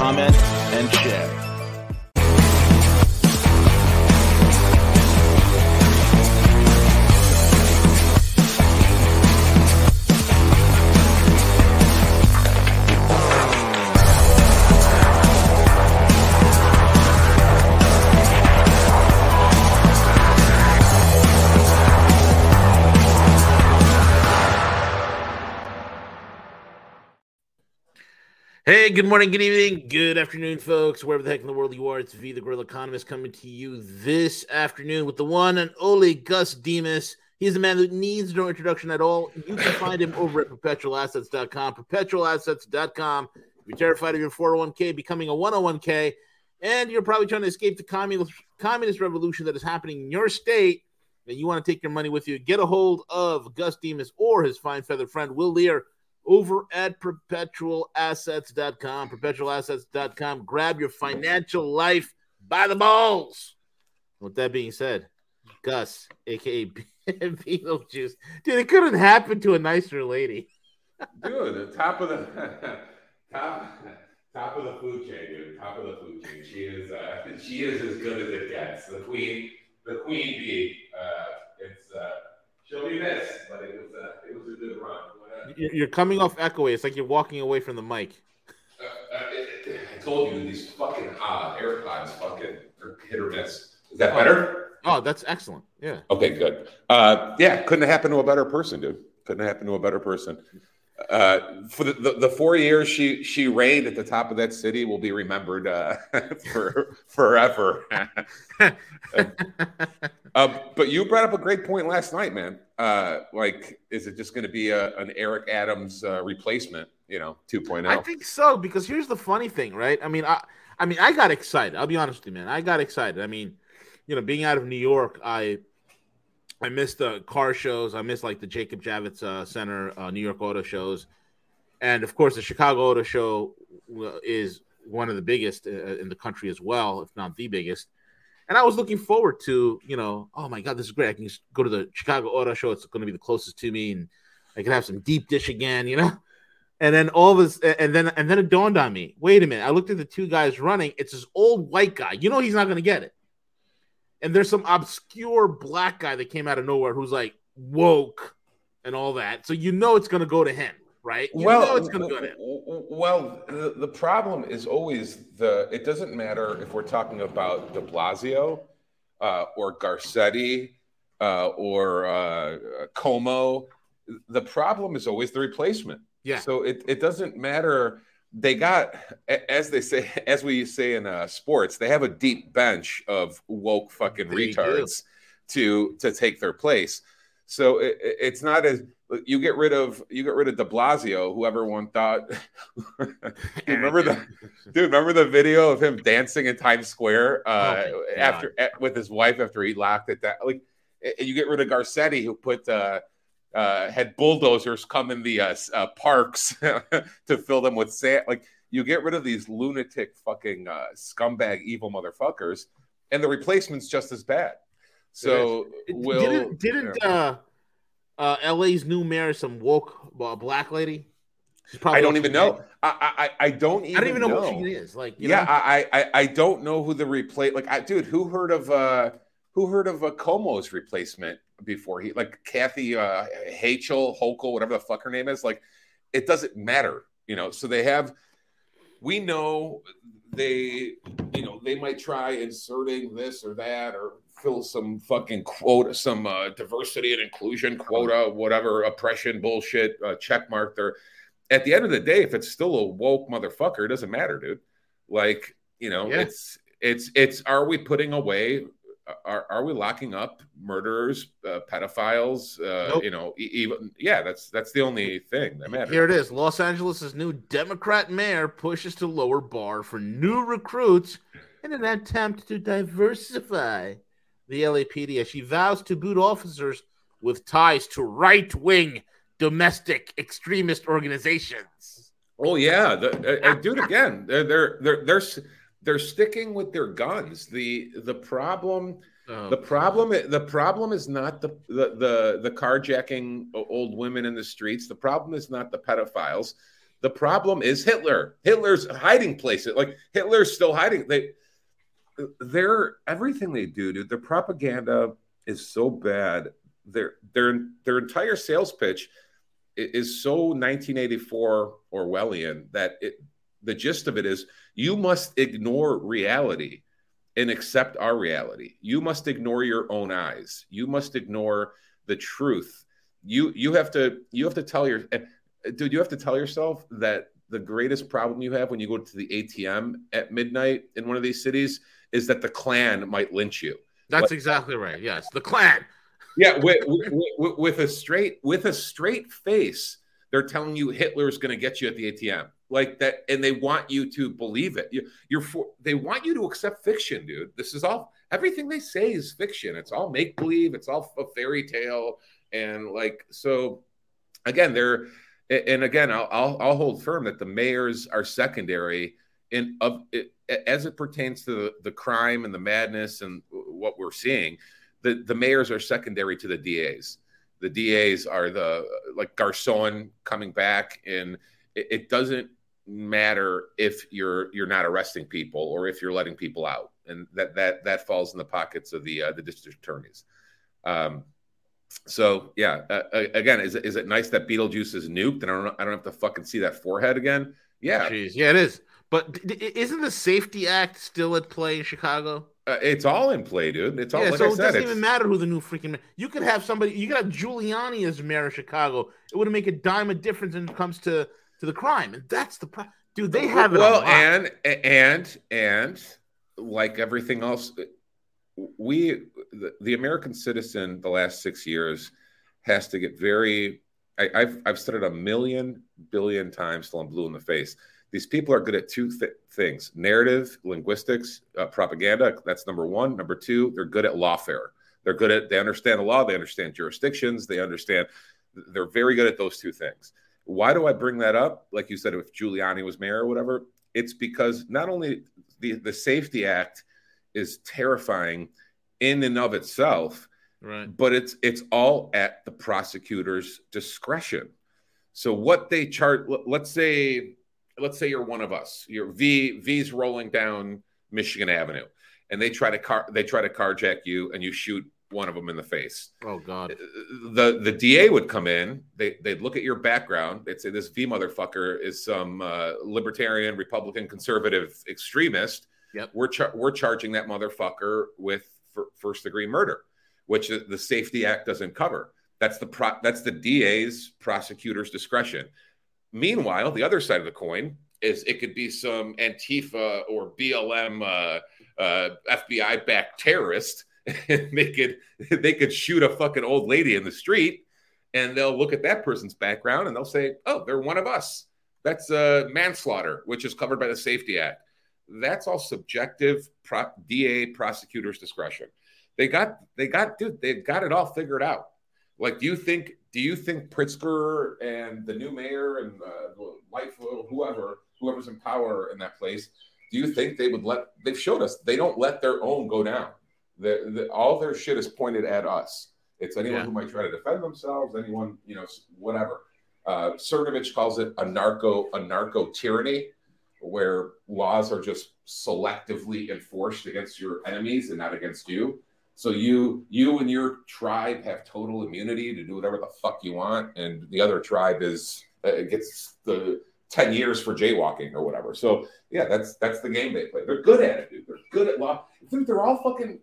comment, and share. Hey, good morning, good evening, good afternoon, folks. Wherever the heck in the world you are, it's V, the Guerrilla Economist, coming to you this afternoon with the one and only Gus Demas. He's a man that needs no introduction at all. You can find him over at perpetualassets.com. Perpetualassets.com. If you're terrified of your 401k becoming a 101k, and you're probably trying to escape the communist, communist revolution that is happening in your state, and you want to take your money with you, get a hold of Gus Demas or his fine feathered friend, Will Lear over at perpetualassets.com. Perpetualassets.com. Grab your financial life by the balls. With that being said, Gus, aka Beetlejuice, dude, it couldn't happen to a nicer lady. dude, the top of the top top of the food chain, dude. Top of the food chain. She is uh, she is as good as it gets. The queen, the queen bee. Uh, it's uh, she'll be missed, but it was uh, it was a good run. You're coming off echoey. It's like you're walking away from the mic. Uh, uh, I told you these fucking uh, AirPods fucking hit or miss. Is that better? Oh, that's excellent. Yeah. Okay, good. Uh, yeah, couldn't happen to a better person, dude. Couldn't happen to a better person. Uh, for the, the, the, four years she she reigned at the top of that city will be remembered uh, for forever. uh, but you brought up a great point last night, man. Uh, like, is it just going to be a, an Eric Adams uh, replacement? You know, 2.0. I think so because here's the funny thing, right? I mean, I I mean, I got excited. I'll be honest with you, man. I got excited. I mean, you know, being out of New York, I I missed the car shows. I missed like the Jacob Javits uh, Center uh, New York Auto shows, and of course the Chicago Auto Show is one of the biggest uh, in the country as well, if not the biggest. And I was looking forward to, you know, oh my god, this is great. I can just go to the Chicago Auto Show. It's going to be the closest to me, and I can have some deep dish again, you know. And then all this, and then and then it dawned on me. Wait a minute! I looked at the two guys running. It's this old white guy. You know he's not going to get it and there's some obscure black guy that came out of nowhere who's like woke and all that. So you know it's going to go to him, right? You well, it's going to go to him. Well, the, the problem is always the. It doesn't matter if we're talking about De Blasio uh, or Garcetti uh, or uh, Cuomo. The problem is always the replacement. Yeah. So it, it doesn't matter they got as they say as we say in uh, sports they have a deep bench of woke fucking they retards do. to to take their place so it, it's not as you get rid of you get rid of de blasio who everyone thought remember the dude remember the video of him dancing in times square uh, oh after with his wife after he locked it that like you get rid of garcetti who put uh uh, had bulldozers come in the uh, uh, parks to fill them with sand. Like you get rid of these lunatic fucking uh, scumbag evil motherfuckers, and the replacement's just as bad. So will didn't, didn't you know, uh, uh, LA's new mayor some woke black lady? I don't even know. I, I I don't even. I don't even know, know. who she is. Like yeah, I, I I don't know who the replace. Like I, dude, who heard of uh who heard of a Cuomo's replacement before he like Kathy uh Hachel, Hochul, whatever the fuck her name is? Like, it doesn't matter, you know. So they have we know they you know they might try inserting this or that or fill some fucking quota some uh, diversity and inclusion quota whatever oppression bullshit uh, check mark there at the end of the day if it's still a woke motherfucker it doesn't matter dude like you know yeah. it's it's it's are we putting away are, are we locking up murderers, uh, pedophiles? Uh, nope. You know, even yeah, that's that's the only thing that matters. Here it is: Los Angeles' new Democrat mayor pushes to lower bar for new recruits in an attempt to diversify the LAPD as she vows to boot officers with ties to right wing domestic extremist organizations. Oh yeah, the, uh, do it again. They're they're they're they're they're sticking with their guns. the The problem, oh. the problem, the problem is not the, the the the carjacking old women in the streets. The problem is not the pedophiles. The problem is Hitler. Hitler's hiding places. Like Hitler's still hiding. They, they're everything they do, dude. Their propaganda is so bad. Their their their entire sales pitch is so 1984 Orwellian that it the gist of it is you must ignore reality and accept our reality. You must ignore your own eyes. You must ignore the truth. You you have to you have to tell your eh, dude. You have to tell yourself that the greatest problem you have when you go to the ATM at midnight in one of these cities is that the Klan might lynch you. That's like, exactly right. Yes, the Klan. Yeah, with, with, with a straight with a straight face, they're telling you Hitler's going to get you at the ATM like that and they want you to believe it. You, you're for they want you to accept fiction dude. This is all everything they say is fiction. It's all make believe it's all a fairy tale. And like so again they're and again I'll, I'll, I'll hold firm that the mayors are secondary in of it, as it pertains to the, the crime and the madness and what we're seeing the the mayors are secondary to the DAs the DAs are the like Gascón coming back and it, it doesn't matter if you're you're not arresting people or if you're letting people out, and that that that falls in the pockets of the uh, the district attorneys. Um, so yeah, uh, again, is it, is it nice that Beetlejuice is nuked and I don't I don't have to fucking see that forehead again? Yeah, Jeez, yeah, it is. But isn't the Safety Act still at play in Chicago? Uh, it's all in play, dude. It's all. Yeah, like so I it said, doesn't it's... even matter who the new freaking. You could have somebody. You could have Giuliani as mayor of Chicago. It wouldn't make a dime of difference when it comes to to the crime, and that's the problem. Dude, they have it. Well, and and and like everything else, we the, the, American citizen the last six years has to get very. I, have I've said it a million billion times till I'm blue in the face. These people are good at two th- things: narrative, linguistics, uh, propaganda. That's number one. Number two, they're good at lawfare. They're good at they understand the law. They understand jurisdictions. They understand. They're very good at those two things. Why do I bring that up? Like you said, if Giuliani was mayor or whatever, it's because not only the, the Safety Act is terrifying in and of itself, right. but it's it's all at the prosecutor's discretion. So what they chart, let's say, let's say you're one of us. Your V V's rolling down Michigan Avenue, and they try to car they try to carjack you, and you shoot one of them in the face. Oh God. The the DA would come in. They they'd look at your background. They'd say this V motherfucker is some uh, libertarian, Republican, conservative extremist. Yep. We're char- we're charging that motherfucker with first degree murder, which the Safety Act doesn't cover. That's the pro- that's the DA's prosecutor's discretion. Meanwhile, the other side of the coin is it could be some Antifa or BLM uh, uh, FBI backed terrorist they could they could shoot a fucking old lady in the street and they'll look at that person's background and they'll say, "Oh, they're one of us." That's uh, manslaughter, which is covered by the Safety Act. That's all subjective DA prosecutors' discretion. They got they got dude, they've got it all figured out. Like, do you think do you think Pritzker and the new mayor and uh, Lightfoot, whoever whoever's in power in that place, do you think they would let? They've showed us they don't let their own go down. The, the, all their shit is pointed at us. It's anyone yeah. who might try to defend themselves, anyone, you know, whatever. Uh, Cernovich calls it a narco a narco tyranny, where laws are just selectively enforced against your enemies and not against you. So you you and your tribe have total immunity to do whatever the fuck you want, and the other tribe is uh, gets the ten years for jaywalking or whatever. So yeah, that's that's the game they play. They're good at it, dude. They're good at law. Dude, they're all fucking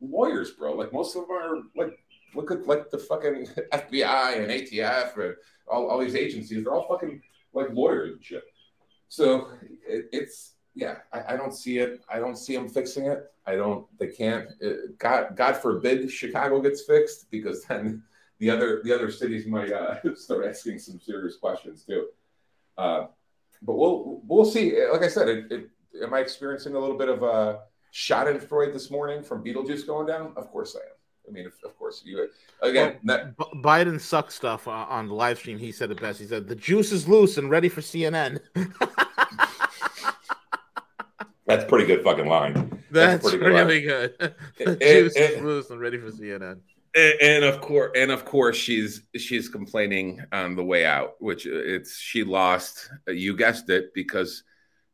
lawyers, bro. Like most of them are like look at like the fucking FBI and ATF and all, all these agencies. They're all fucking like lawyers and shit. So it, it's yeah. I, I, don't see it. I don't see them fixing it. I don't. They can't. Uh, God, God forbid Chicago gets fixed because then the other the other cities might uh, start asking some serious questions too. Uh, but we'll we'll see. Like I said, it, it, am I experiencing a little bit of a Schadenfreude this morning from Beetlejuice going down? Of course I am. I mean, of course, you again. Well, that, Biden sucks stuff uh, on the live stream. He said it best. He said the juice is loose and ready for CNN. That's pretty good fucking line. That's, That's really line. good. the and, juice and, is loose and ready for CNN. And, and, of course, and of course, she's she's complaining on the way out, which it's she lost. You guessed it because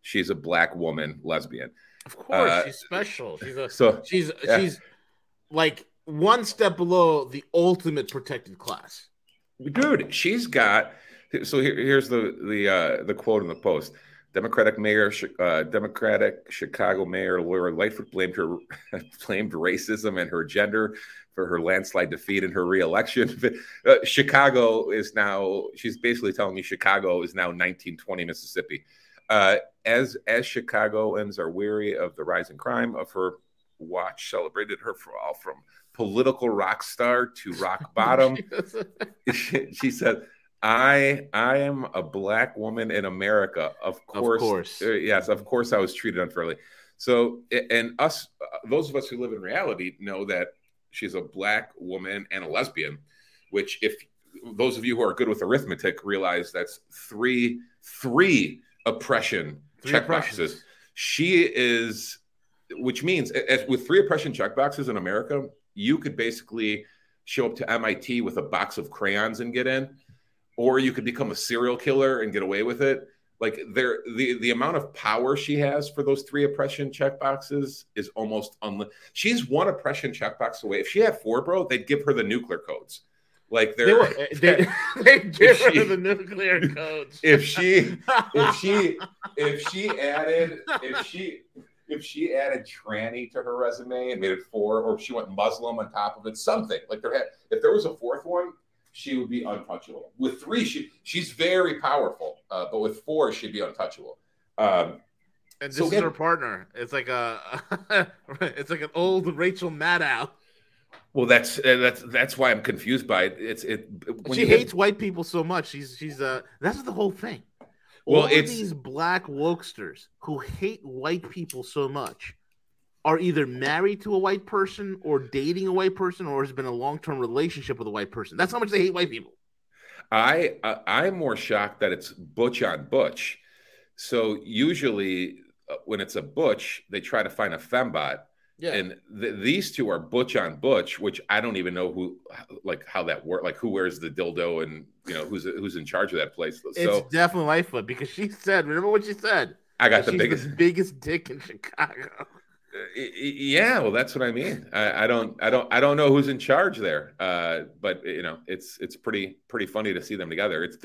she's a black woman, lesbian. Of course, uh, she's special. She's a so she's yeah. she's like one step below the ultimate protected class. Dude, she's got. So here, here's the the uh, the quote in the post. Democratic mayor, uh, Democratic Chicago mayor Lori Lightfoot blamed her blamed racism and her gender for her landslide defeat in her reelection. uh, Chicago is now she's basically telling me Chicago is now 1920 Mississippi. Uh, as as Chicagoans are weary of the rising crime of her watch celebrated her for all from political rock star to rock bottom. she, she said, I I am a black woman in America. Of course, of course. Uh, yes, of course I was treated unfairly. So and us uh, those of us who live in reality know that she's a black woman and a lesbian, which if those of you who are good with arithmetic realize that's three three oppression three check boxes. She is which means with three oppression check boxes in America, you could basically show up to MIT with a box of crayons and get in, or you could become a serial killer and get away with it. Like there, the the amount of power she has for those three oppression check boxes is almost unlimited. She's one oppression checkbox away. If she had four, bro, they'd give her the nuclear codes. Like they're, they, they, they give her she, the nuclear codes. If she, if she, if she added, if she, if she added tranny to her resume and made it four, or if she went Muslim on top of it, something like there had. If there was a fourth one, she would be untouchable. With three, she she's very powerful, uh, but with four, she'd be untouchable. Um, and this so is again, her partner. It's like a, it's like an old Rachel Maddow. Well, that's uh, that's that's why I'm confused by it. It's it. She hates white people so much. She's she's uh that's the whole thing. All well, it's these black wokesters who hate white people so much are either married to a white person or dating a white person or has been a long-term relationship with a white person. That's how much they hate white people. I uh, I'm more shocked that it's butch on butch. So usually uh, when it's a butch, they try to find a fembot yeah. And th- these two are butch on butch, which I don't even know who, like how that works, like who wears the dildo and you know who's who's in charge of that place. So it's definitely Lightfoot because she said, remember what she said? I got the biggest the biggest dick in Chicago. Uh, yeah, well, that's what I mean. I, I, don't, I don't, I don't know who's in charge there. Uh, but you know, it's it's pretty pretty funny to see them together. It's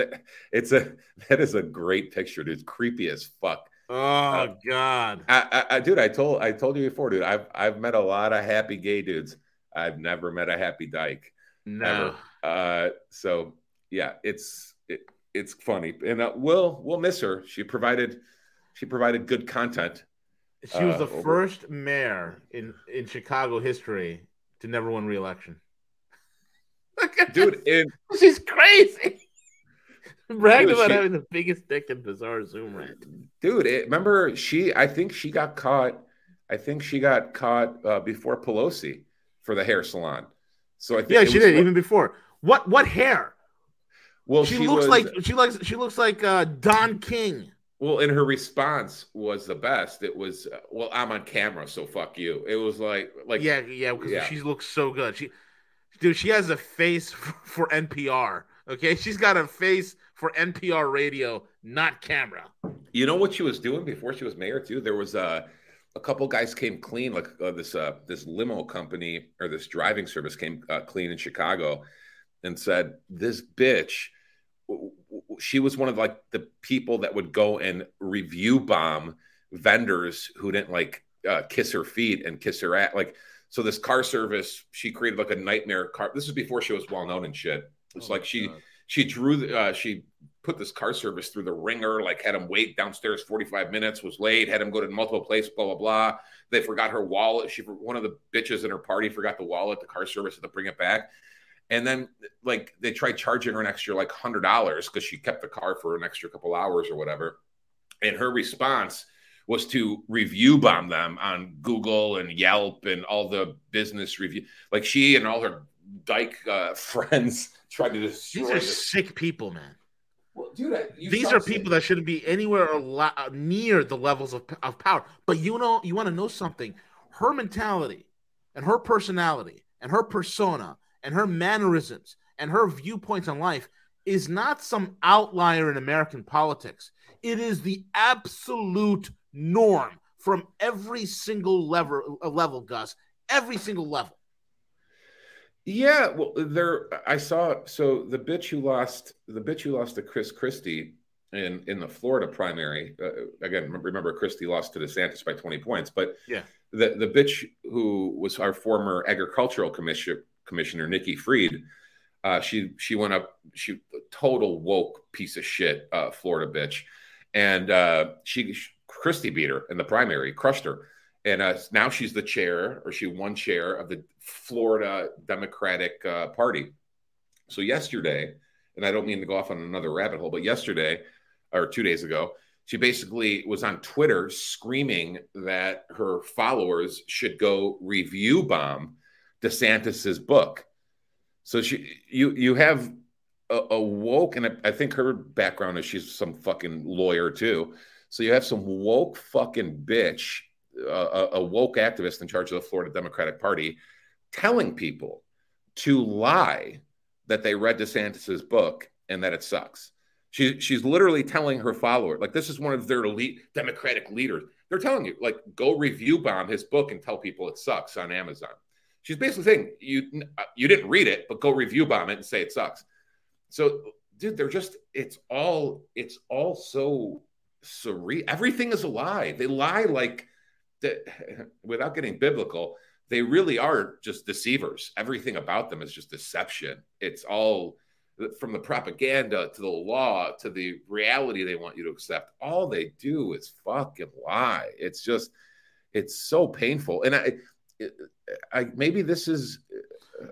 it's a that is a great picture. It's creepy as fuck. Oh uh, God, I, I, dude, I told I told you before, dude. I've I've met a lot of happy gay dudes. I've never met a happy dyke. No. Uh, so yeah, it's it, it's funny, and uh, we'll we'll miss her. She provided she provided good content. She was uh, the over... first mayor in in Chicago history to never win re-election. Dude, in... she's crazy. Bragged about she, having the biggest dick in bizarre Zoom rant. Dude, it, remember she? I think she got caught. I think she got caught uh, before Pelosi for the hair salon. So I think yeah, she did even before. What what hair? Well, she, she looks was, like she looks she looks like uh, Don King. Well, and her response was the best. It was, uh, "Well, I'm on camera, so fuck you." It was like, like yeah, yeah, because yeah. she looks so good. She, dude, she has a face for, for NPR. Okay, she's got a face for NPR radio, not camera. You know what she was doing before she was mayor too? There was a a couple guys came clean, like uh, this uh, this limo company or this driving service came uh, clean in Chicago, and said this bitch. She was one of like the people that would go and review bomb vendors who didn't like uh, kiss her feet and kiss her at like so this car service she created like a nightmare car this was before she was well known and shit it's oh like she God she drew the, uh, she put this car service through the ringer, like had him wait downstairs 45 minutes, was late, had him go to multiple places, blah, blah, blah. They forgot her wallet. She, one of the bitches in her party forgot the wallet. The car service had to bring it back. And then, like, they tried charging her an extra, like, $100 because she kept the car for an extra couple hours or whatever. And her response was to review bomb them on Google and Yelp and all the business review. Like, she and all her dyke uh, friends to destroy These are this. sick people, man. Well, dude, I- These are people that shouldn't be anywhere la- near the levels of, of power. But you know, you want to know something? Her mentality and her personality and her persona and her mannerisms and her viewpoints on life is not some outlier in American politics. It is the absolute norm from every single level, uh, level, Gus. Every single level. Yeah, well, there I saw. So the bitch who lost, the bitch who lost to Chris Christie in in the Florida primary. Uh, again, remember Christie lost to DeSantis by twenty points, but Yeah. the the bitch who was our former agricultural commissioner commissioner Nikki Fried. Uh, she she went up. She total woke piece of shit, uh, Florida bitch, and uh, she Christie beat her in the primary, crushed her and uh, now she's the chair or she won chair of the florida democratic uh, party. So yesterday and i don't mean to go off on another rabbit hole but yesterday or two days ago she basically was on twitter screaming that her followers should go review bomb desantis's book. So she you you have a, a woke and I, I think her background is she's some fucking lawyer too. So you have some woke fucking bitch a, a woke activist in charge of the Florida Democratic Party telling people to lie that they read DeSantis's book and that it sucks. She, she's literally telling her follower, like this is one of their elite Democratic leaders. They're telling you, like, go review bomb his book and tell people it sucks on Amazon. She's basically saying you uh, you didn't read it, but go review bomb it and say it sucks. So, dude, they're just it's all it's all so surreal. Everything is a lie. They lie like without getting biblical, they really are just deceivers. Everything about them is just deception. It's all from the propaganda to the law to the reality they want you to accept. All they do is fucking lie. It's just, it's so painful. And I, I maybe this is,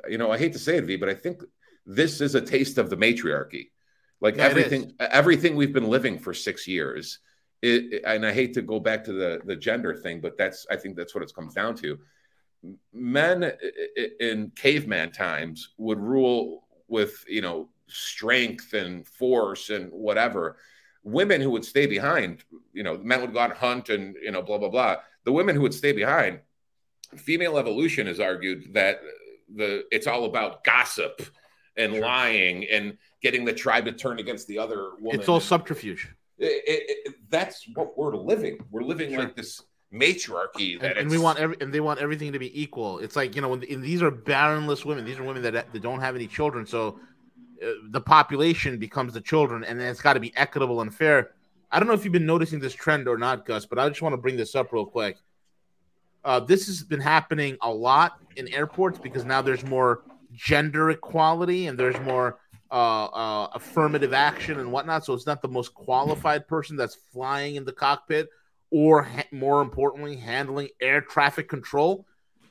you know, I hate to say it, V, but I think this is a taste of the matriarchy. Like Yeah, everything, everything we've been living for six years it, and I hate to go back to the the gender thing, but that's I think that's what it comes down to. Men in caveman times would rule with you know strength and force and whatever. Women who would stay behind, you know, men would go out and hunt and you know blah blah blah. The women who would stay behind, female evolution has argued that the it's all about gossip and lying and getting the tribe to turn against the other woman. It's all subterfuge. It, it, it, that's what we're living. We're living sure. like this matriarchy that and, and we want every and they want everything to be equal. It's like you know, when these are barrenless women. These are women that that don't have any children, so uh, the population becomes the children, and it's got to be equitable and fair. I don't know if you've been noticing this trend or not, Gus, but I just want to bring this up real quick. Uh, this has been happening a lot in airports because now there's more gender equality and there's more uh, uh, affirmative action and whatnot. So it's not the most qualified person that's flying in the cockpit, or ha- more importantly, handling air traffic control.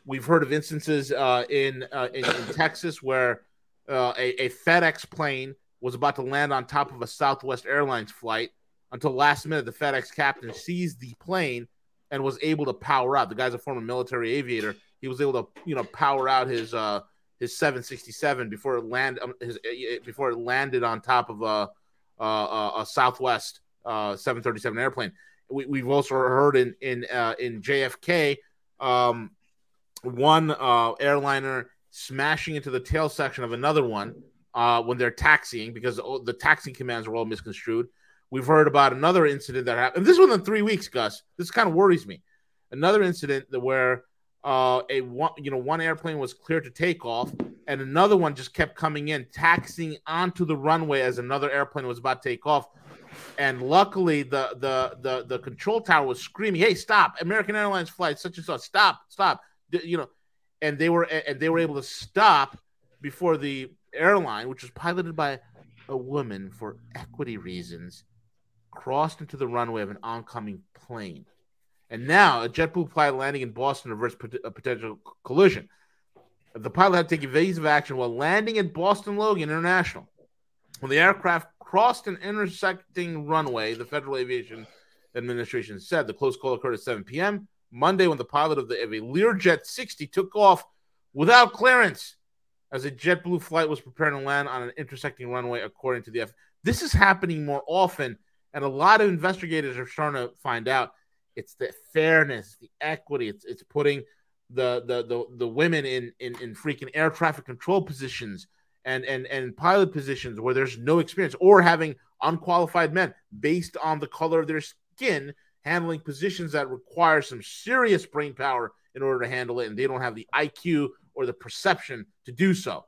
We've heard of instances uh, in, uh, in, in Texas where uh, a, a FedEx plane was about to land on top of a Southwest Airlines flight. Until last minute, the FedEx captain seized the plane and was able to power out. The guy's a former military aviator. He was able to, you know, power out his uh, his 767 before it land um, his before it landed on top of a a, a Southwest uh, 737 airplane. We, have also heard in in uh, in JFK um, one uh, airliner smashing into the tail section of another one uh, when they're taxiing because the taxing commands were all misconstrued. We've heard about another incident that happened. This was in three weeks, Gus. This kind of worries me. Another incident where uh, a one, you know, one airplane was clear to take off, and another one just kept coming in, taxiing onto the runway as another airplane was about to take off. And luckily, the the the the control tower was screaming, "Hey, stop! American Airlines flight such and such, stop, stop!" You know, and they were and they were able to stop before the airline, which was piloted by a woman for equity reasons crossed into the runway of an oncoming plane. And now a JetBlue pilot landing in Boston averts a potential collision. The pilot had to take evasive action while landing at Boston Logan International. When the aircraft crossed an intersecting runway, the Federal Aviation Administration said the close call occurred at 7 p.m. Monday when the pilot of, the, of a Learjet 60 took off without clearance as a JetBlue flight was preparing to land on an intersecting runway, according to the F. This is happening more often, and a lot of investigators are starting to find out it's the fairness, the equity. It's it's putting the the the, the women in, in in freaking air traffic control positions and and and pilot positions where there's no experience, or having unqualified men based on the color of their skin handling positions that require some serious brain power in order to handle it, and they don't have the IQ or the perception to do so.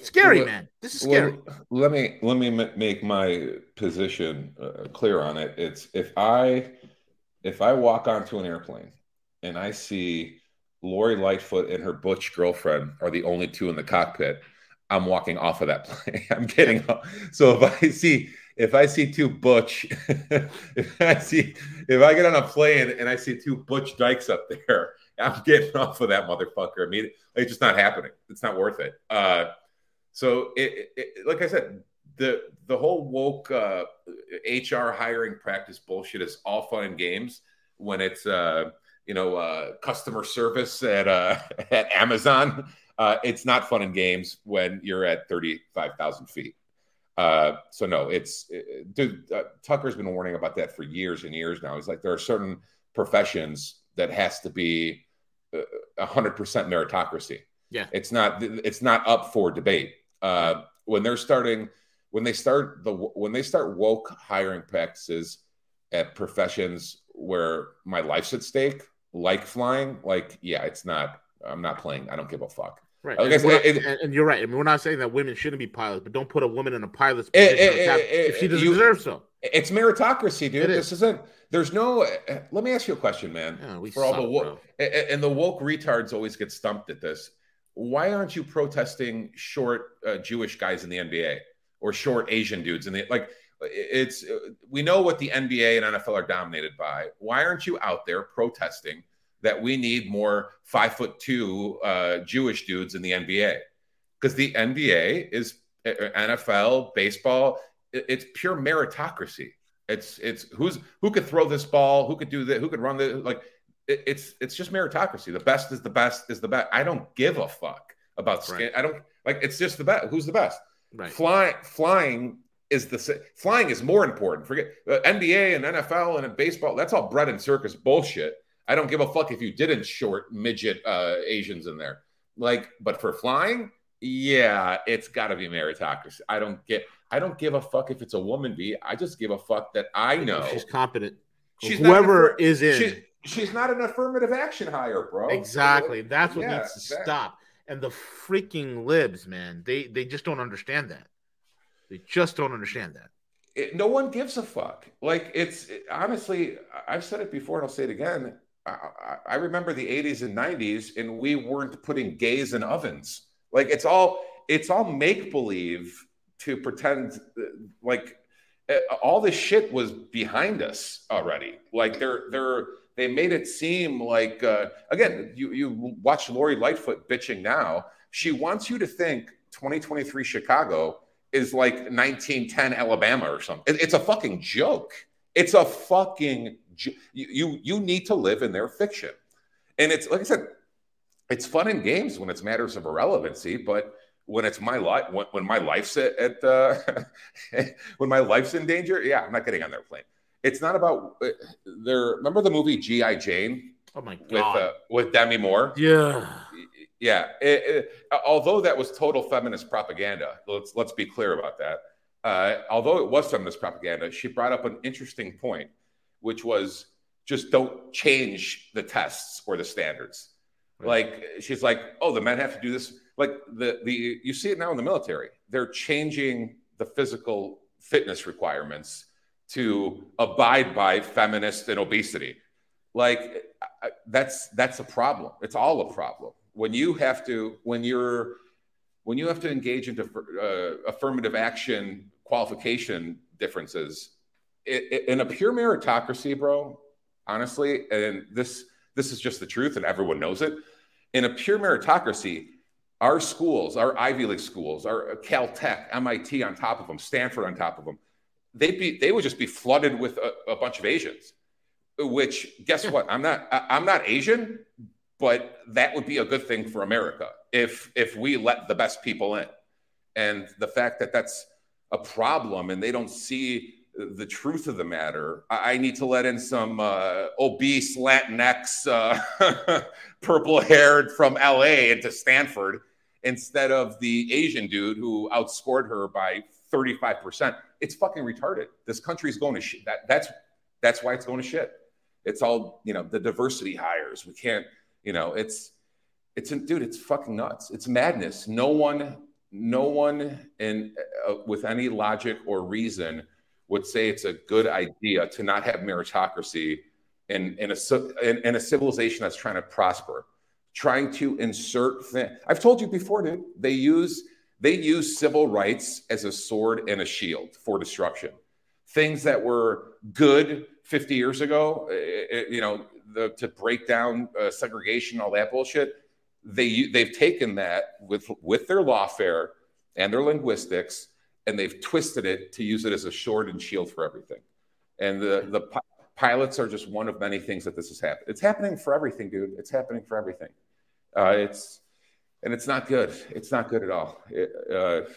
Scary, well, man. This is scary. Let me let me make my position uh, clear on it. It's if I if I walk onto an airplane and I see Lori Lightfoot and her butch girlfriend are the only two in the cockpit, I'm walking off of that plane. I'm getting off. So if I see if I see two butch, if I see if I get on a plane and I see two butch dykes up there, I'm getting off of that motherfucker. I mean, it's just not happening. It's not worth it. Uh, so, it, it, like I said, the the whole woke uh, HR hiring practice bullshit is all fun and games when it's uh, you know uh, customer service at uh, at Amazon. Uh, it's not fun and games when you're at thirty five thousand feet. Uh, so no, it's it, dude. Uh, Tucker's been warning about that for years and years now. He's like there are certain professions that has to be hundred percent meritocracy. Yeah, it's not it's not up for debate. Uh, when they're starting, when they start the when they start woke hiring practices at professions where my life's at stake, like flying, like yeah, it's not. I'm not playing. I don't give a fuck. Right, like and, say, it, and, you're right. I mean, we're not saying that women shouldn't be pilots, but don't put a woman in a pilot's position it, if she doesn't you, deserve so. It's meritocracy, dude. It this is. not There's no. Let me ask you a question, man. Yeah, For suck, all the woke, and the woke retards always get stumped at this. Why aren't you protesting short uh, Jewish guys in the NBA or short Asian dudes And the like? It's we know what the NBA and NFL are dominated by. Why aren't you out there protesting that we need more five foot two uh, Jewish dudes in the NBA? Because the NBA is uh, NFL, baseball it's pure meritocracy. It's it's who's who could throw this ball, who could do that, who could run the like. It, it's it's just meritocracy. The best is the best is the best. I don't give a fuck about skin. Right. I don't like. It's just the best. Who's the best? Right. Flying flying is the flying is more important. Forget uh, NBA and NFL and baseball. That's all bread and circus bullshit. I don't give a fuck if you didn't short midget uh, Asians in there. Like, but for flying, yeah, it's got to be meritocracy. I don't get. I don't give a fuck if it's a woman. B. I just give a fuck that I know she's competent. She's whoever affir- is in. She, she's not an affirmative action hire, bro. Exactly. That's what yeah, needs to that. stop. And the freaking libs, man, they they just don't understand that. They just don't understand that. It, no one gives a fuck. Like it's it, honestly, I've said it before and I'll say it again. I, I remember the 80s and 90s, and we weren't putting gays in ovens. Like it's all it's all make believe to pretend like eh, all this shit was behind us already. Like they're they're they made it seem like uh, again you you watch Lori Lightfoot bitching now. She wants you to think 2023 Chicago is like 1910 Alabama or something. It, it's a fucking joke. It's a fucking you, you you need to live in their fiction. And it's like I said, it's fun in games when it's matters of irrelevancy, but when it's my life, when, when my life's at, at uh, when my life's in danger, yeah, I'm not getting on their plane. It's not about uh, there. Remember the movie GI Jane? Oh my god, with uh, with Demi Moore. Yeah, yeah. It, it, although that was total feminist propaganda, let's let's be clear about that. Uh, although it was feminist propaganda, she brought up an interesting point, which was just don't change the tests or the standards. Right. Like she's like, oh, the men have to do this. Like the the you see it now in the military. They're changing the physical fitness requirements to abide by feminist and obesity. Like that's that's a problem. It's all a problem when you have to when you're when you have to engage into uh, affirmative action qualification differences. It, it, in a pure meritocracy, bro, honestly, and this this is just the truth, and everyone knows it. In a pure meritocracy, our schools, our Ivy League schools, our Caltech, MIT on top of them, Stanford on top of them, they'd be they would just be flooded with a, a bunch of Asians. Which guess what? I'm not I'm not Asian, but that would be a good thing for America if if we let the best people in. And the fact that that's a problem and they don't see the truth of the matter. I need to let in some uh, obese Latinx, uh, purple haired from LA into Stanford instead of the Asian dude who outscored her by 35%. It's fucking retarded. This country's going to shit. That, that's, that's why it's going to shit. It's all, you know, the diversity hires. We can't, you know, it's, it's, dude, it's fucking nuts. It's madness. No one, no one in, uh, with any logic or reason would say it's a good idea to not have meritocracy in, in, a, in, in a civilization that's trying to prosper trying to insert things. I've told you before, dude. They use they use civil rights as a sword and a shield for destruction. Things that were good 50 years ago, it, eh, eh, you know, the, to break down uh, segregation, all that bullshit. They they've taken that with with their lawfare and their linguistics, and they've twisted it to use it as a sword and shield for everything. And the the pilots are just one of many things that this is happening. It's happening for everything, dude. It's happening for everything. Uh, it's and it's not good. It's not good at all. It, uh,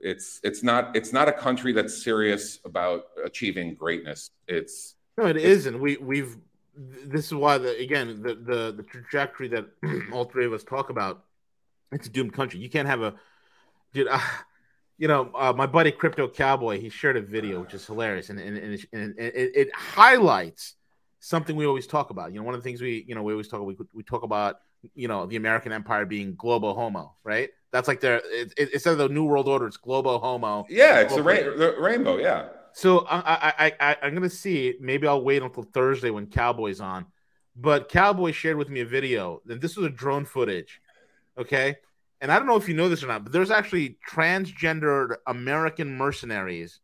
it's it's not it's not a country that's serious about achieving greatness. It's no, it it's, not We we've this is why the again the the, the trajectory that all three of us talk about. It's a doomed country. You can't have a dude. Uh, you know, uh, my buddy Crypto Cowboy, he shared a video which is hilarious, and and, and, and it, it, highlights something we always talk about. You know, one of the things we you know we always talk we we talk about you know the American Empire being global homo, right? That's like their it, it, instead of the New World Order, it's global homo. Yeah, it's a ra- the rainbow. Yeah. So I, I I I'm gonna see. Maybe I'll wait until Thursday when Cowboy's on. But Cowboy shared with me a video, and this was a drone footage. Okay, and I don't know if you know this or not, but there's actually transgendered American mercenaries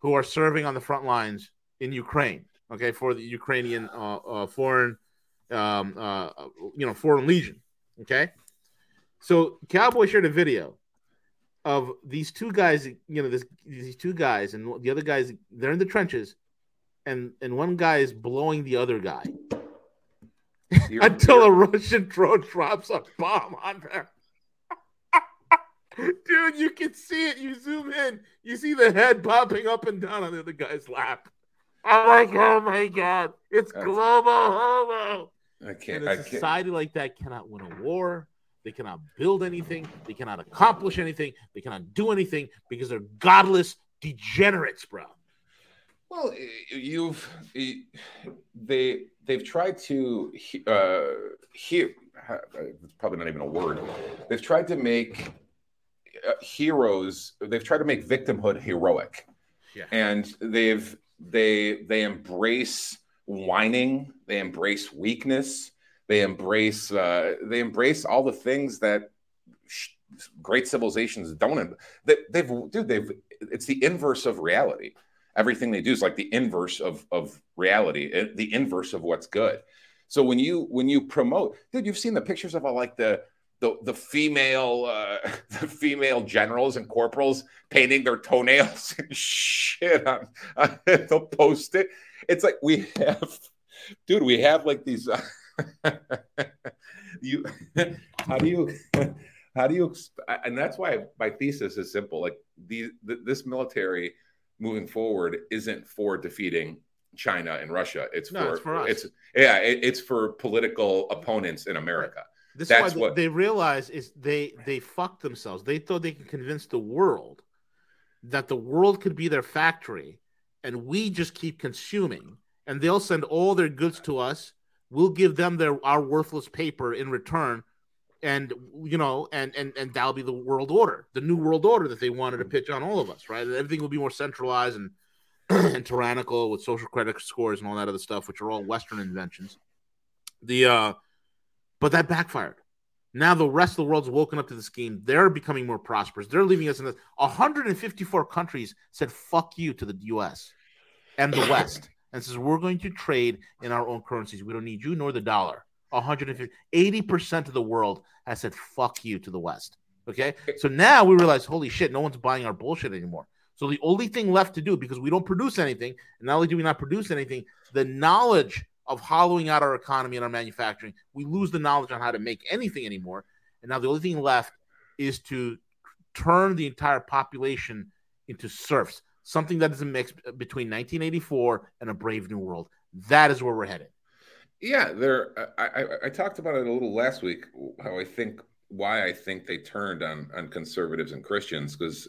who are serving on the front lines in Ukraine. Okay, for the Ukrainian uh, uh, foreign, um, uh, you know, foreign legion. Okay, so Cowboy shared a video of these two guys. You know, this, these two guys, and the other guys. They're in the trenches, and and one guy is blowing the other guy. You're, until you're... a Russian drone drops a bomb on them. Dude, you can see it. You zoom in, you see the head popping up and down on the other guy's lap. I'm like, oh my god, it's That's... global homo. I can't. And a society can't. like that cannot win a war. They cannot build anything. They cannot accomplish anything. They cannot do anything because they're godless degenerates, bro. Well, you've they they've tried to uh, hear. It's probably not even a word. They've tried to make uh, heroes they've tried to make victimhood heroic yeah. and they've they they embrace whining. They embrace weakness. They embrace uh, they embrace all the things that sh- great civilizations don't they, they've dude they've it's the inverse of reality. Everything they do is like the inverse of of reality eh, the inverse of what's good. So when you when you promote dude you've seen the pictures of all like the the the female uh, the female generals and corporals painting their toenails and shit on, on they'll post it. It's like we have, dude, we have like these. Uh, you, how do you, how do you, and that's why my thesis is simple. Like the, the this military moving forward isn't for defeating China and Russia. It's no, for, it's for us. It's yeah, it, it's for political opponents in America. This That's is why what... they realize is they they fucked themselves. They thought they could convince the world that the world could be their factory, and we just keep consuming, and they'll send all their goods to us. We'll give them their our worthless paper in return, and you know, and and and that'll be the world order, the new world order that they wanted to pitch on all of us, right? Everything will be more centralized and and tyrannical with social credit scores and all that other stuff, which are all Western inventions. The uh but that backfired. Now the rest of the world's woken up to the scheme. They're becoming more prosperous. They're leaving us in this. 154 countries said "fuck you" to the U.S. and the West, and says we're going to trade in our own currencies. We don't need you nor the dollar. 150, 80 percent of the world has said "fuck you" to the West. Okay, so now we realize, holy shit, no one's buying our bullshit anymore. So the only thing left to do, because we don't produce anything, and not only do we not produce anything, the knowledge of hollowing out our economy and our manufacturing, we lose the knowledge on how to make anything anymore. And now the only thing left is to turn the entire population into serfs, something that is a mix between 1984 and a brave new world. That is where we're headed. Yeah, there. I, I, I talked about it a little last week. How I think why I think they turned on on conservatives and Christians because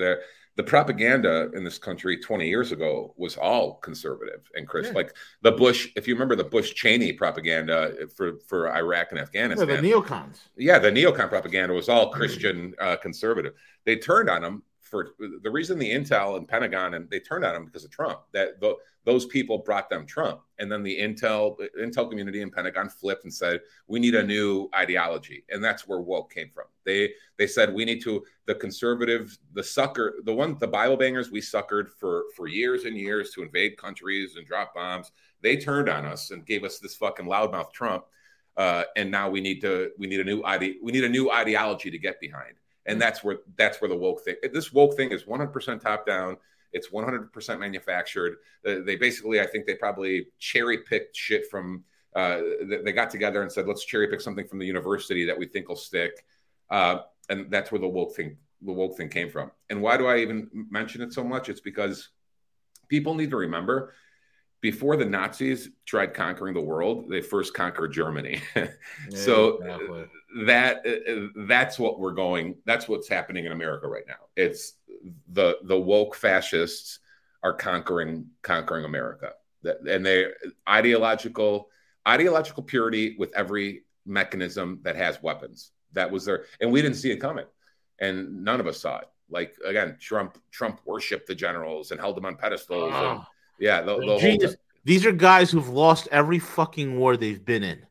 uh, the propaganda in this country 20 years ago was all conservative and Chris. Yeah. Like the Bush, if you remember the Bush Cheney propaganda for for Iraq and Afghanistan, yeah, the neocons. Yeah, the neocon propaganda was all Christian uh, conservative. They turned on them for the reason the Intel and Pentagon and they turned on him because of Trump. That the, those people brought them Trump, and then the Intel Intel community and Pentagon flipped and said we need a new ideology, and that's where woke came from. They they said we need to the conservative, the sucker, the one the Bible bangers we suckered for for years and years to invade countries and drop bombs. They turned on us and gave us this fucking loudmouth Trump. Uh, and now we need to we need a new ide- we need a new ideology to get behind and that's where that's where the woke thing this woke thing is 100% top down. It's 100% manufactured. They basically i think they probably cherry picked shit from uh, they got together and said let's cherry pick something from the university that we think will stick. Uh, and that's where the woke thing the woke thing came from. And why do i even mention it so much? It's because people need to remember before the Nazis tried conquering the world, they first conquered Germany. so exactly. That uh, that's what we're going. That's what's happening in America right now. It's the the woke fascists are conquering conquering America, and they ideological ideological purity with every mechanism that has weapons. That was there and we didn't see it coming, and none of us saw it. Like again, Trump Trump worshipped the generals and held them on pedestals. Oh. And, yeah, the, the whole These are guys who've lost every fucking war they've been in,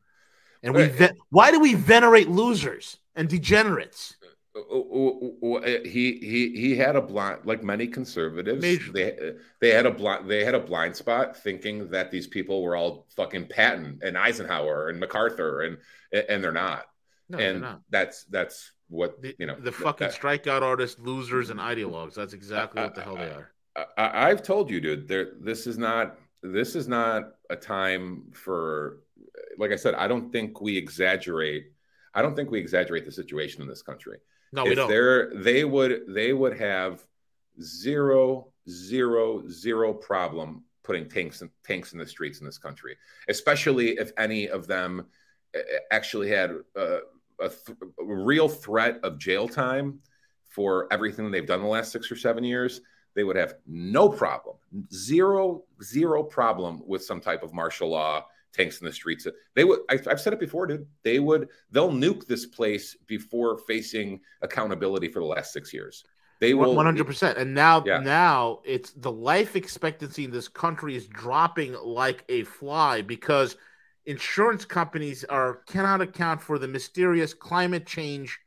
and we. Ve- why do we venerate losers and degenerates? Uh, uh, uh, he he he had a blind like many conservatives Major. they they had a blind they had a blind spot thinking that these people were all fucking Patton and Eisenhower and MacArthur and and they're not no, and they're not. that's that's what the, you know the fucking that, strikeout artists losers and ideologues that's exactly what the hell they are I, have told you, dude. There, this is not. This is not a time for. Like I said, I don't think we exaggerate. I don't think we exaggerate the situation in this country. No, if we don't. They're, they would. They would have zero, zero, zero problem putting tanks and tanks in the streets in this country, especially if any of them eh, eh, actually had a, a, th- a real threat of jail time for everything they've done the last six or seven years they would have no problem, zero, zero problem with some type of martial law tanks in the streets. They would, I, have said it before, dude. They would, they'll nuke this place before facing accountability for the last six years. They will 100%. And now, yeah. now it's the life expectancy in this country is dropping like a fly because insurance companies are cannot account for the mysterious climate change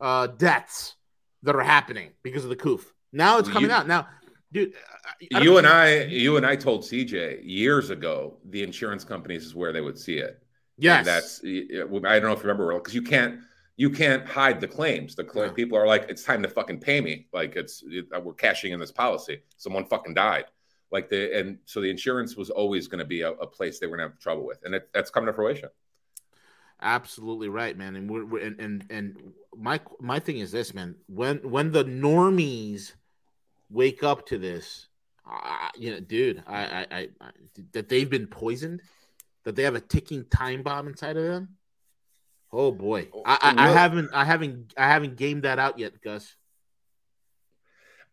uh, deaths that are happening because of the coof. Now it's coming you, out. Now, dude, you and I, you and I told CJ years ago the insurance companies is where they would see it. Yes, and that's I don't know if you remember because you can't you can't hide the claims. The claim, people are like, it's time to fucking pay me. Like it's it, uh, we're cashing in this policy. Someone fucking died. Like the and so the insurance was always going to be a, a, place they were going to have trouble with, and it, that's coming to fruition. Absolutely right, man. And we're, we're and, and and my my thing is this, man. When when the normies wake up to this, uh, you know, dude, I, I, I, I, that they've been poisoned, that they have a ticking time bomb inside of them. Oh boy, oh, I, I, I haven't, I haven't, I haven't gamed that out yet, Gus.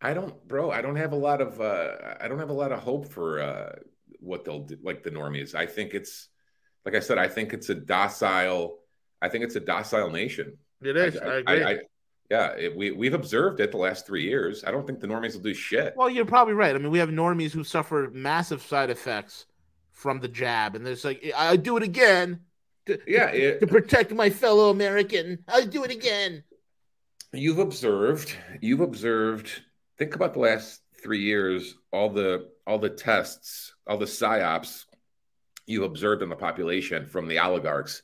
I don't, bro. I don't have a lot of, uh, I don't have a lot of hope for uh, what they'll do, like the normies. I think it's, like I said, I think it's a docile. I think it's a docile nation. It is. I, I agree. I, yeah, it, we we've observed it the last three years. I don't think the normies will do shit. Well, you're probably right. I mean, we have normies who suffer massive side effects from the jab, and there's like, I do it again, To, Yeah, to, it- to protect my fellow American. I'll do it again. you've observed you've observed think about the last three years all the all the tests all the psyops you've observed in the population from the oligarchs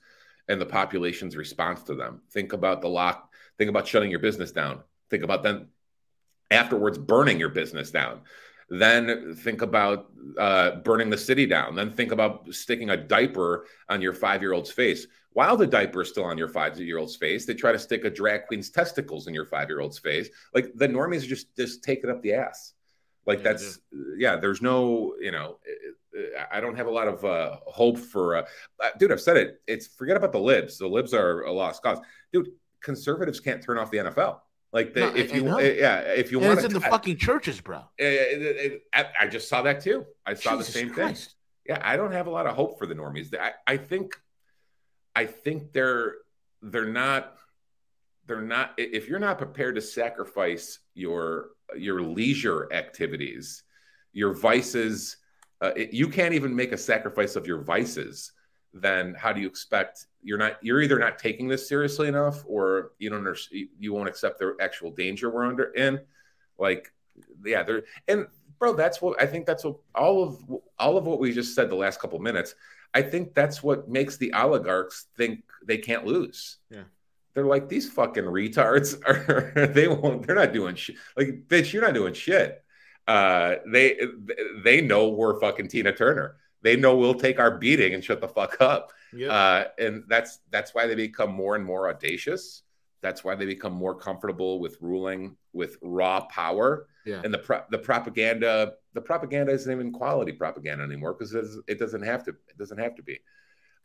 and the population's response to them think about the lock think about shutting your business down. Think about then afterwards burning your business down. Then think about uh, burning the city down. Then think about sticking a diaper on your five-year-old's face. While the diaper is still on your five-year-old's face they try to stick a drag queen's testicles in your five-year-old's face. Like the normies are just just taking up the ass. Like Yeah, that's yeah. there's no you know i don't have a lot of uh hope for uh uh, dude i've said it. It's forget about the libs. The libs are a lost cause. Dude conservatives can't turn off the nfl like the, No, if I you know. Eh, yeah if you And want it's in the fucking churches, bro. Eh, eh, I, I just saw that too. I saw Jesus the same thing. Yeah i don't have a lot of hope for the normies. I, I think i think they're they're not they're not if you're not prepared to sacrifice your your leisure activities your vices uh, it- you can't even make a sacrifice of your vices then how do you expect you're not you're either not taking this seriously enough or you don't you won't accept the actual danger we're under in like yeah there and bro that's what i think that's what all of all of what we just said the last couple minutes i think that's what makes the oligarchs think they can't lose. Yeah. they're like these fucking retards are they won't they're not doing shit like bitch you're not doing shit. Uh they they know we're fucking tina turner they know we'll take our beating and shut the fuck up uh, and that's that's why they become more and more audacious. That's why they become more comfortable with ruling with raw power. Yeah. And the pro- the propaganda the propaganda isn't even quality propaganda anymore because it doesn't have to it doesn't have to be.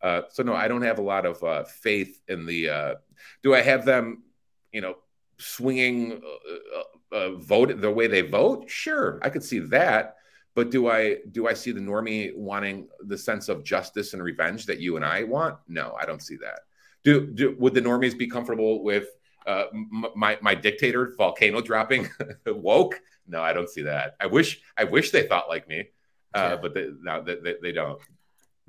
Uh, so no, I don't have a lot of uh, faith in the. Uh, do I have them? You know, swinging uh, uh, vote the way they vote? Sure, I could see that. But do I do I see the normie wanting the sense of justice and revenge that you and I want? No, I don't see that. Do, do would the normies be comfortable with uh, m- my my dictator volcano dropping woke? No, I don't see that. I wish I wish they thought like me, uh, Yeah. but they, no, they, they, they don't.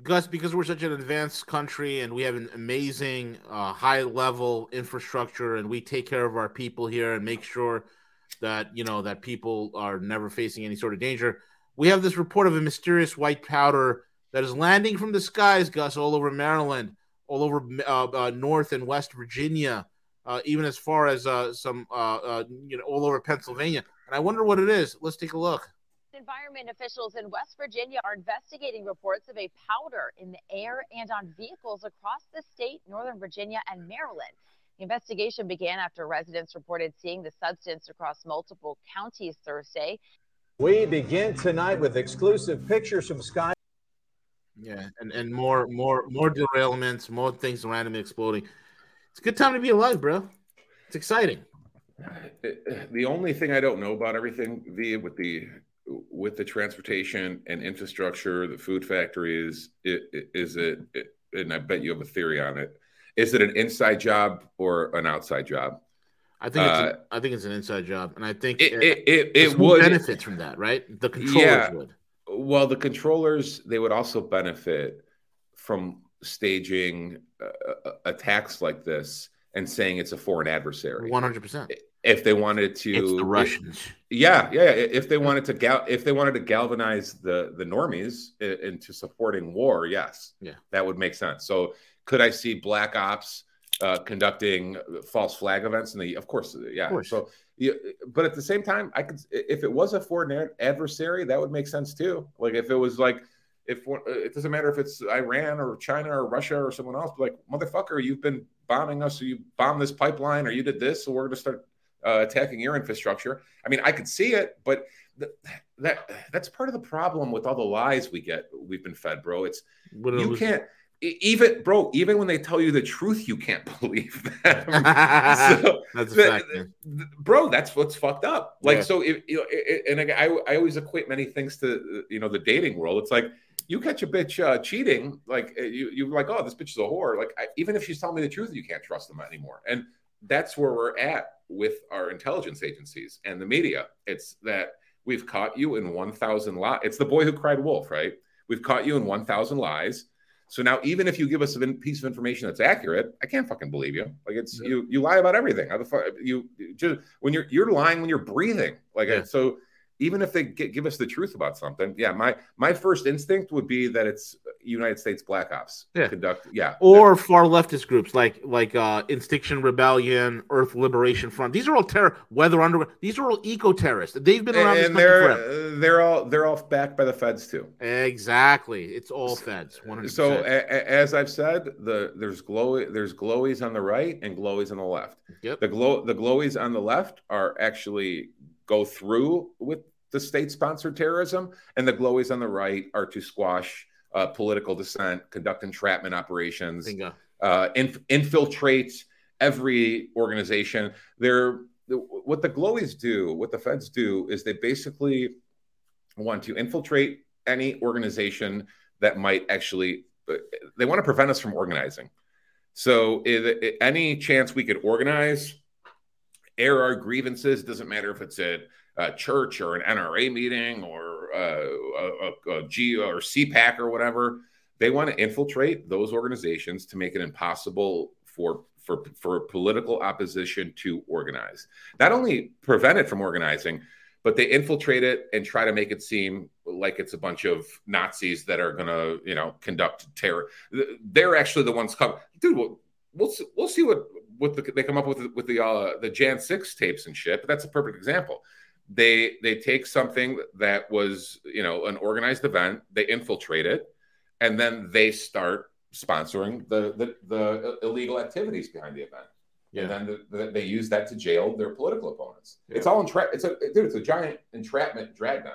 Gus, because we're such an advanced country and we have an amazing uh, high level infrastructure and we take care of our people here and make sure that you know that people are never facing any sort of danger. We have this report of a mysterious white powder that is landing from the skies, Gus, all over Maryland, all over uh, uh, North and West Virginia, uh, even as far as uh, some uh, uh, you know all over Pennsylvania. And I wonder what it is. Let's take a look. Environment officials in West Virginia are investigating reports of a powder in the air and on vehicles across the state, Northern Virginia, and Maryland. The investigation began after residents reported seeing the substance across multiple counties Thursday. We begin tonight with exclusive pictures from Sky. Yeah, and, and more more more derailments, more things randomly exploding. It's a good time to be alive, bro. It's exciting. The only thing I don't know about everything via with the with the transportation and infrastructure, the food factories, it, it, is it, it, and I bet you have a theory on it. Is it an inside job or an outside job? I think it's Uh, an, I think it's an inside job, and I think It uh, it, it, it would benefit from that, right? The controllers Yeah. would. Well, the controllers they would also benefit from staging uh, uh, attacks like this and saying it's a foreign adversary. One hundred percent. If they wanted to, It's the Russians. Yeah, yeah. yeah. If they wanted to gal, if they wanted to galvanize the the normies into supporting war, yes, Yeah. that would make sense. So, could I see black ops uh, conducting false flag events? And the, of course, yeah. course. So, yeah, but at the same time, I could, if it was a foreign adversary, that would make sense too. Like if it was like, if uh, it doesn't matter if it's Iran or China or Russia or someone else, but like motherfucker, you've been bombing us, or you bombed this pipeline, or you did this, so we're going to start uh, attacking your infrastructure. I mean, I could see it, but th- that that's part of the problem with all the lies we get. We've been fed, bro. It's What you was- can't even, bro. Even when they tell you the truth, you can't believe them. So, That's a the- fact, bro that's what's fucked up. Like Yeah. so if you know it, and I, I always equate many things to you know the dating world. It's like you catch a bitch uh, cheating like uh, you you're like oh this bitch is a whore. Like I, even if she's telling me the truth you can't trust them anymore. And that's where we're at with our intelligence agencies and the media. It's that we've caught you in 1000 lies it's the boy who cried wolf right? We've caught you in 1000 lies So now, even if you give us a piece of information that's accurate, I can't fucking believe you. Like it's yeah. you, you lie about everything. How the fuck you just when you're you're lying when you're breathing. Like yeah. so, even if they get, give us the truth about something, yeah, my my first instinct would be that it's United States Black Ops yeah. conduct, yeah, or far leftist groups like like uh, Extinction Rebellion, Earth Liberation Front. These are all terror. Weather Underground. These are all eco terrorists. They've been around. And they're they're all they're all backed by the feds too. Exactly, it's all feds. 100%. So a, as I've said, the there's glow there's glowies on the right and glowies on the left. Yep. The glow the glowies on the left are actually go through with the state sponsored terrorism, and the glowies on the right are to squash uh, political dissent, conduct entrapment operations, uh, inf- infiltrate every organization. They're what the glowies do, what the feds do, is they basically want to infiltrate any organization that might actually uh, they want to prevent us from organizing. So, if, any chance we could organize, air our grievances, doesn't matter if it's at a church or an NRA meeting or uh, a, a, a G or CPAC or whatever. They want to infiltrate those organizations to make it impossible for for for political opposition to organize. Not only prevent it from organizing, but they infiltrate it and try to make it seem like it's a bunch of Nazis that are going to, you know, conduct terror. They're actually the ones come, dude. We'll we'll see, we'll see what what the, they come up with with the uh, the Jan six tapes and shit. But that's a perfect example they they take something that was you know an organized event they infiltrate it and then they start sponsoring the the, the illegal activities behind the event. Yeah. and then the, the, they use that to jail their political opponents. Yeah. it's all entrap it's a dude it's a giant entrapment dragnet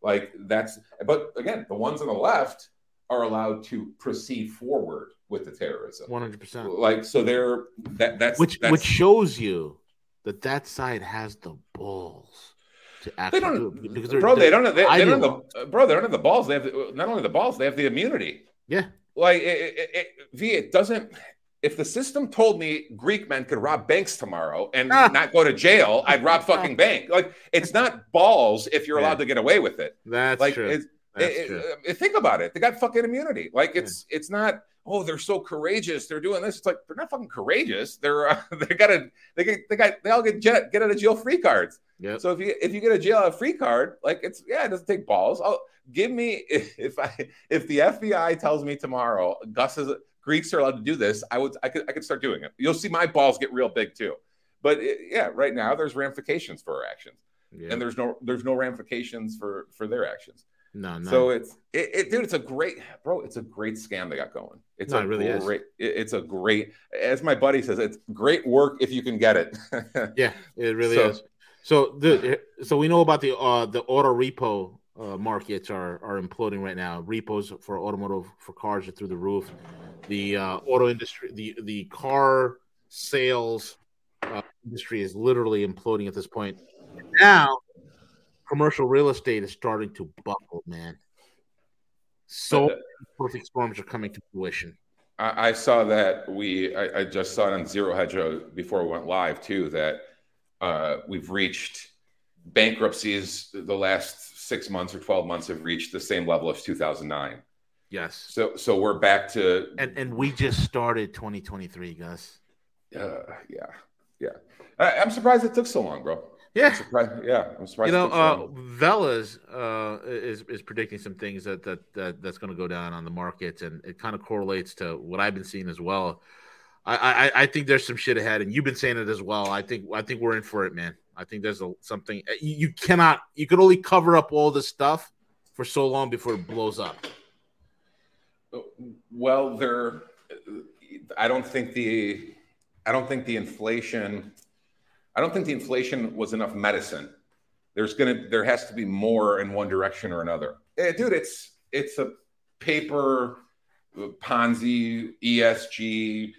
like that's but again the ones on the left are allowed to proceed forward with the terrorism. 100% like so they're that that's which that's, which shows you that that side has the balls to actually they don't, do because bro, they don't have, they, they don't have the uh, bro, they don't have the balls. They have the, not only the balls, they have the immunity. Yeah, like it, it, it, V, it doesn't. If the system told me Greek men could rob banks tomorrow and ah. not go to jail, I'd rob ah. fucking bank. Like it's not balls if you're allowed yeah. to get away with it. That's like, true. That's true. Uh, think about it. They got fucking immunity. Like it's yeah. it's not oh, they're so courageous. They're doing this. It's like they're not fucking courageous. They're uh, they got a they get they got they all get jet, get out of jail free cards. Yeah. So if you if you get a jail a free card, like it's yeah, it doesn't take balls. I'll give me if I if the FBI tells me tomorrow Gus is Greeks are allowed to do this, I would I could I could start doing it. You'll see my balls get real big too. But it, yeah, right now there's ramifications for our actions, and there's no there's no ramifications for for their actions. No, no. So it's it, it, dude. It's a great, bro. It's a great scam they got going. It's no, a it really great. It, it's a great, as my buddy says, it's great work if you can get it. yeah, it really so, is. So the so we know about the uh the auto repo uh, markets are are imploding right now. Repos for automotive for cars are through the roof. The uh, auto industry, the the car sales uh, industry is literally imploding at this point. Now commercial real estate is starting to buckle, man. So perfect storms are coming to fruition. I, I saw that we. I, I, just saw it on Zero Hedge before we went live too. That uh, we've reached bankruptcies. The last six months or twelve months have reached the same level as 2009. Yes. So so we're back to and and we just started 2023, Gus. Uh, yeah, yeah. I, I'm surprised it took so long, bro. Yeah, I'm yeah, I'm surprised. You know, uh, Velas uh, is is predicting some things that that, that that's going to go down on the markets, and it kind of correlates to what I've been seeing as well. I, I, I think there's some shit ahead, and you've been saying it as well. I think I think we're in for it, man. I think there's a, something you, you cannot you can only cover up all this stuff for so long before it blows up. Well, there, I don't think the I don't think the inflation I don't think the inflation was enough medicine. There's gonna there has to be more in one direction or another. Yeah, dude, it's it's a paper Ponzi ESG,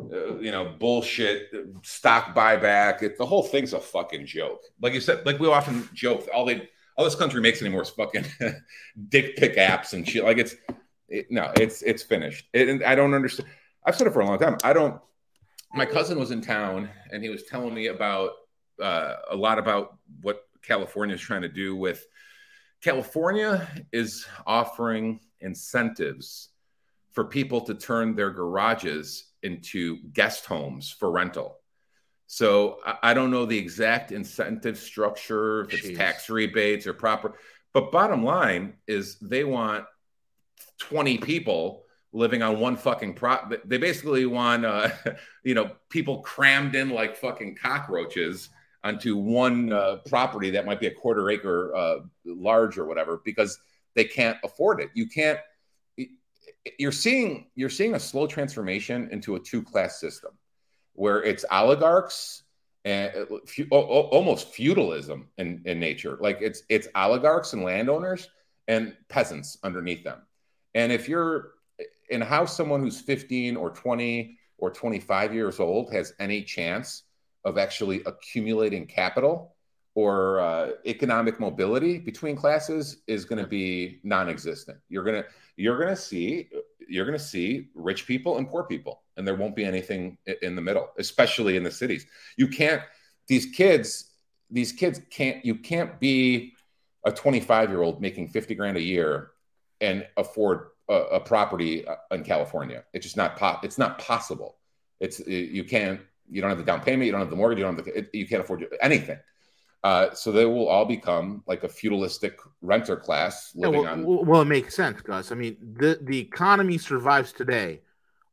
uh, you know, bullshit stock buyback. It, the whole thing's a fucking joke. Like you said, like we often joke, all they all this country makes anymore is fucking dick pic apps and shit. Like it's it, no, it's it's finished. It, and I don't understand. I've said it for a long time. I don't my cousin was in town and he was telling me about uh, a lot about what California is trying to do with California is offering incentives for people to turn their garages into guest homes for rental. So I, I don't know the exact incentive structure, if it's Jeez. tax rebates or proper, but bottom line is they want 20 people living on one fucking prop. They basically want, uh, you know, people crammed in like fucking cockroaches onto one uh, property that might be a quarter acre uh, large or whatever because they can't afford it. You can't. You're seeing you're seeing a slow transformation into a two class system where it's oligarchs and o- almost feudalism in, in nature. Like it's it's oligarchs and landowners and peasants underneath them. And if you're in how someone who's 15 or 20 or 25 years old has any chance of actually accumulating capital or uh, economic mobility between classes is going to be non-existent. You're going to you're going to see you're going to see rich people and poor people and there won't be anything in the middle, especially in the cities. You can't these kids these kids can't you can't be a 25 year old making 50 grand a year and afford a, a property uh, in California. It's just not po- it's not possible. It's you can't you don't have the down payment, you don't have the mortgage, you don't have the you can't afford anything. Uh, so they will all become like a feudalistic renter class Yeah, well, on. well, well, it makes sense, Gus. I mean, the the economy survives today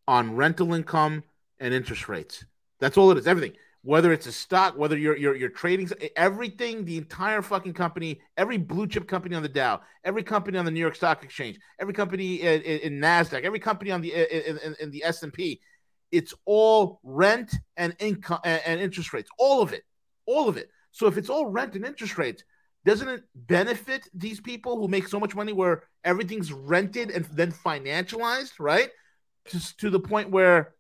on rental income and interest rates. That's all it is. Everything, whether it's a stock, whether you're you're, you're trading, everything, the entire fucking company, every blue chip company on the Dow, every company on the New York Stock Exchange, every company in, in, in Nasdaq, every company on the in, in, in the S and P, it's all rent and income and, and interest rates. All of it, all of it. So if it's all rent and interest rates, doesn't it benefit these people who make so much money where everything's rented and then financialized, right? Just to the point where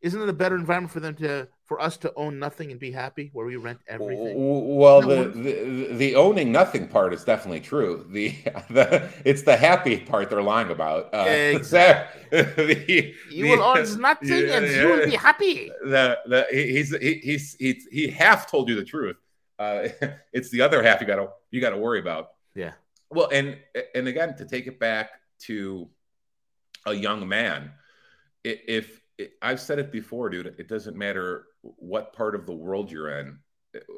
isn't it a better environment for them to for us to own nothing and be happy where we rent everything? Well, No, the, the the owning nothing part is definitely true. The the it's the happy part they're lying about. Uh, Exactly. the, You the- will own nothing yeah, and you will be happy. the the he- he's he, he's he's he half told you the truth. Uh, it's the other half you got to you got to worry about. Yeah. Well, and and again to take it back to a young man, i- if I've said it before, dude, it doesn't matter what part of the world you're in,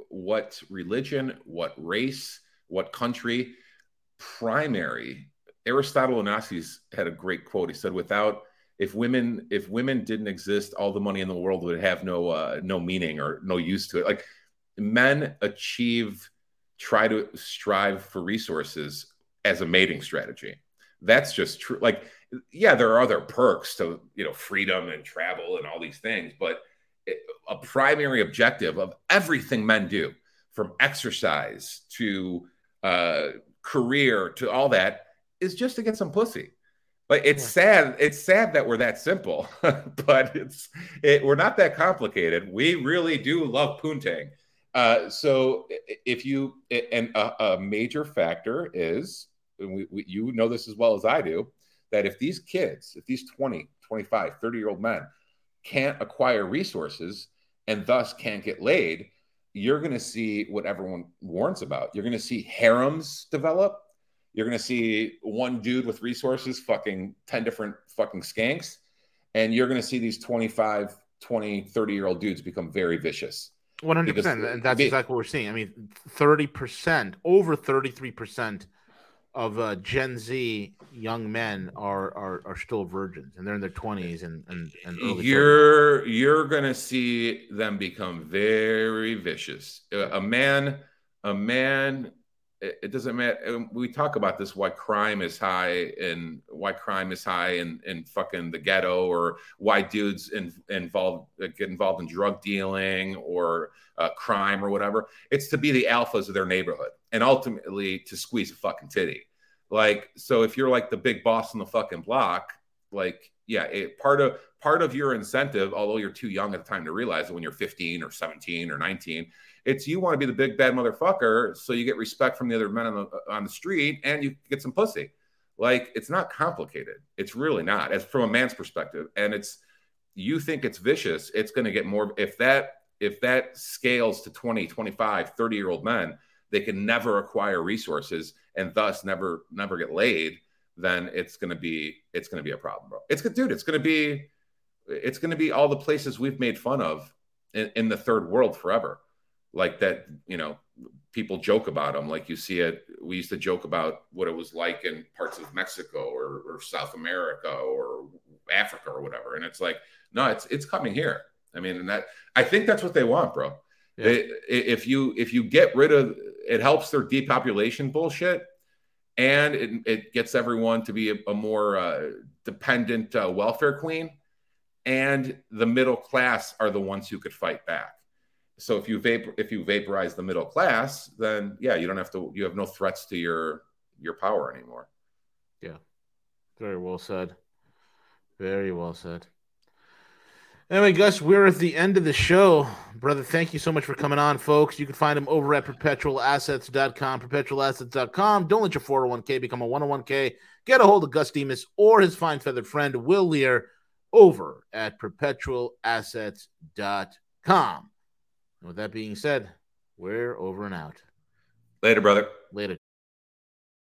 what religion, what race, what country, primary. Aristotle Onassis had a great quote. He said, "Without if women if women didn't exist, all the money in the world would have no uh, no meaning or no use to it. Like men achieve, try to strive for resources as a mating strategy. That's just true. Like, yeah, there are other perks to you know freedom and travel and all these things, but a primary objective of everything men do, from exercise to uh, career to all that, is just to get some pussy. Like it's Yeah. sad. It's sad that we're that simple, but it's it, we're not that complicated. We really do love poontang. Uh, so if you and a, a major factor is and we, we, you know this as well as I do that if these kids, if these 20, 25, 30 year old men can't acquire resources and thus can't get laid, you're going to see what everyone warns about. You're going to see harems develop. You're going to see one dude with resources fucking 10 different fucking skanks. And you're going to see these 25, 20, 30 year old dudes become very vicious. One hundred Because percent, and that's exactly what we're seeing. I mean, thirty percent, over thirty-three percent of uh, Gen Z young men are, are are still virgins, and they're in their twenties and and, and you're you're gonna see them become very vicious. A man a man it doesn't matter we talk about this why crime is high and why crime is high in, in fucking the ghetto or why dudes in, involved get involved in drug dealing or uh, crime or whatever. It's to be the alphas of their neighborhood and ultimately to squeeze a fucking titty. Like so if you're like the big boss on the fucking block like yeah it, part of part of your incentive although you're too young at the time to realize it when you're 15 or 17 or 19 it's you want to be the big bad motherfucker so you get respect from the other men on the on the street and you get some pussy like it's not complicated it's really not as from a man's perspective and it's you think it's vicious it's going to get more if that if that scales to 20 25 30 year old men they can never acquire resources and thus never never get laid then it's going to be it's going to be a problem, bro. It's good, dude. It's going to be it's going to be all the places we've made fun of in, in, the third world forever, like that. You know, people joke about them. Like you see it. We used to joke about what it was like in parts of Mexico or, or South America or Africa or whatever, and it's like, no, it's it's coming here. I mean, and that I think that's what they want, bro. Yeah. They, if you if you get rid of it, helps their depopulation bullshit and it, it gets everyone to be a, a more uh, dependent uh, welfare queen and the middle class are the ones who could fight back so if you vapor if you vaporize the middle class then yeah you don't have to you have no threats to your your power anymore yeah very well said very well said Anyway, Gus, we're at the end of the show. Brother, thank you so much for coming on, folks. You can find him over at perpetualassets.com, perpetualassets.com. Don't let your 401k become a 101k. Get a hold of Gus Demos or his fine feathered friend, Will Lear, over at perpetualassets.com. And with that being said, we're over and out. Later, brother. Later.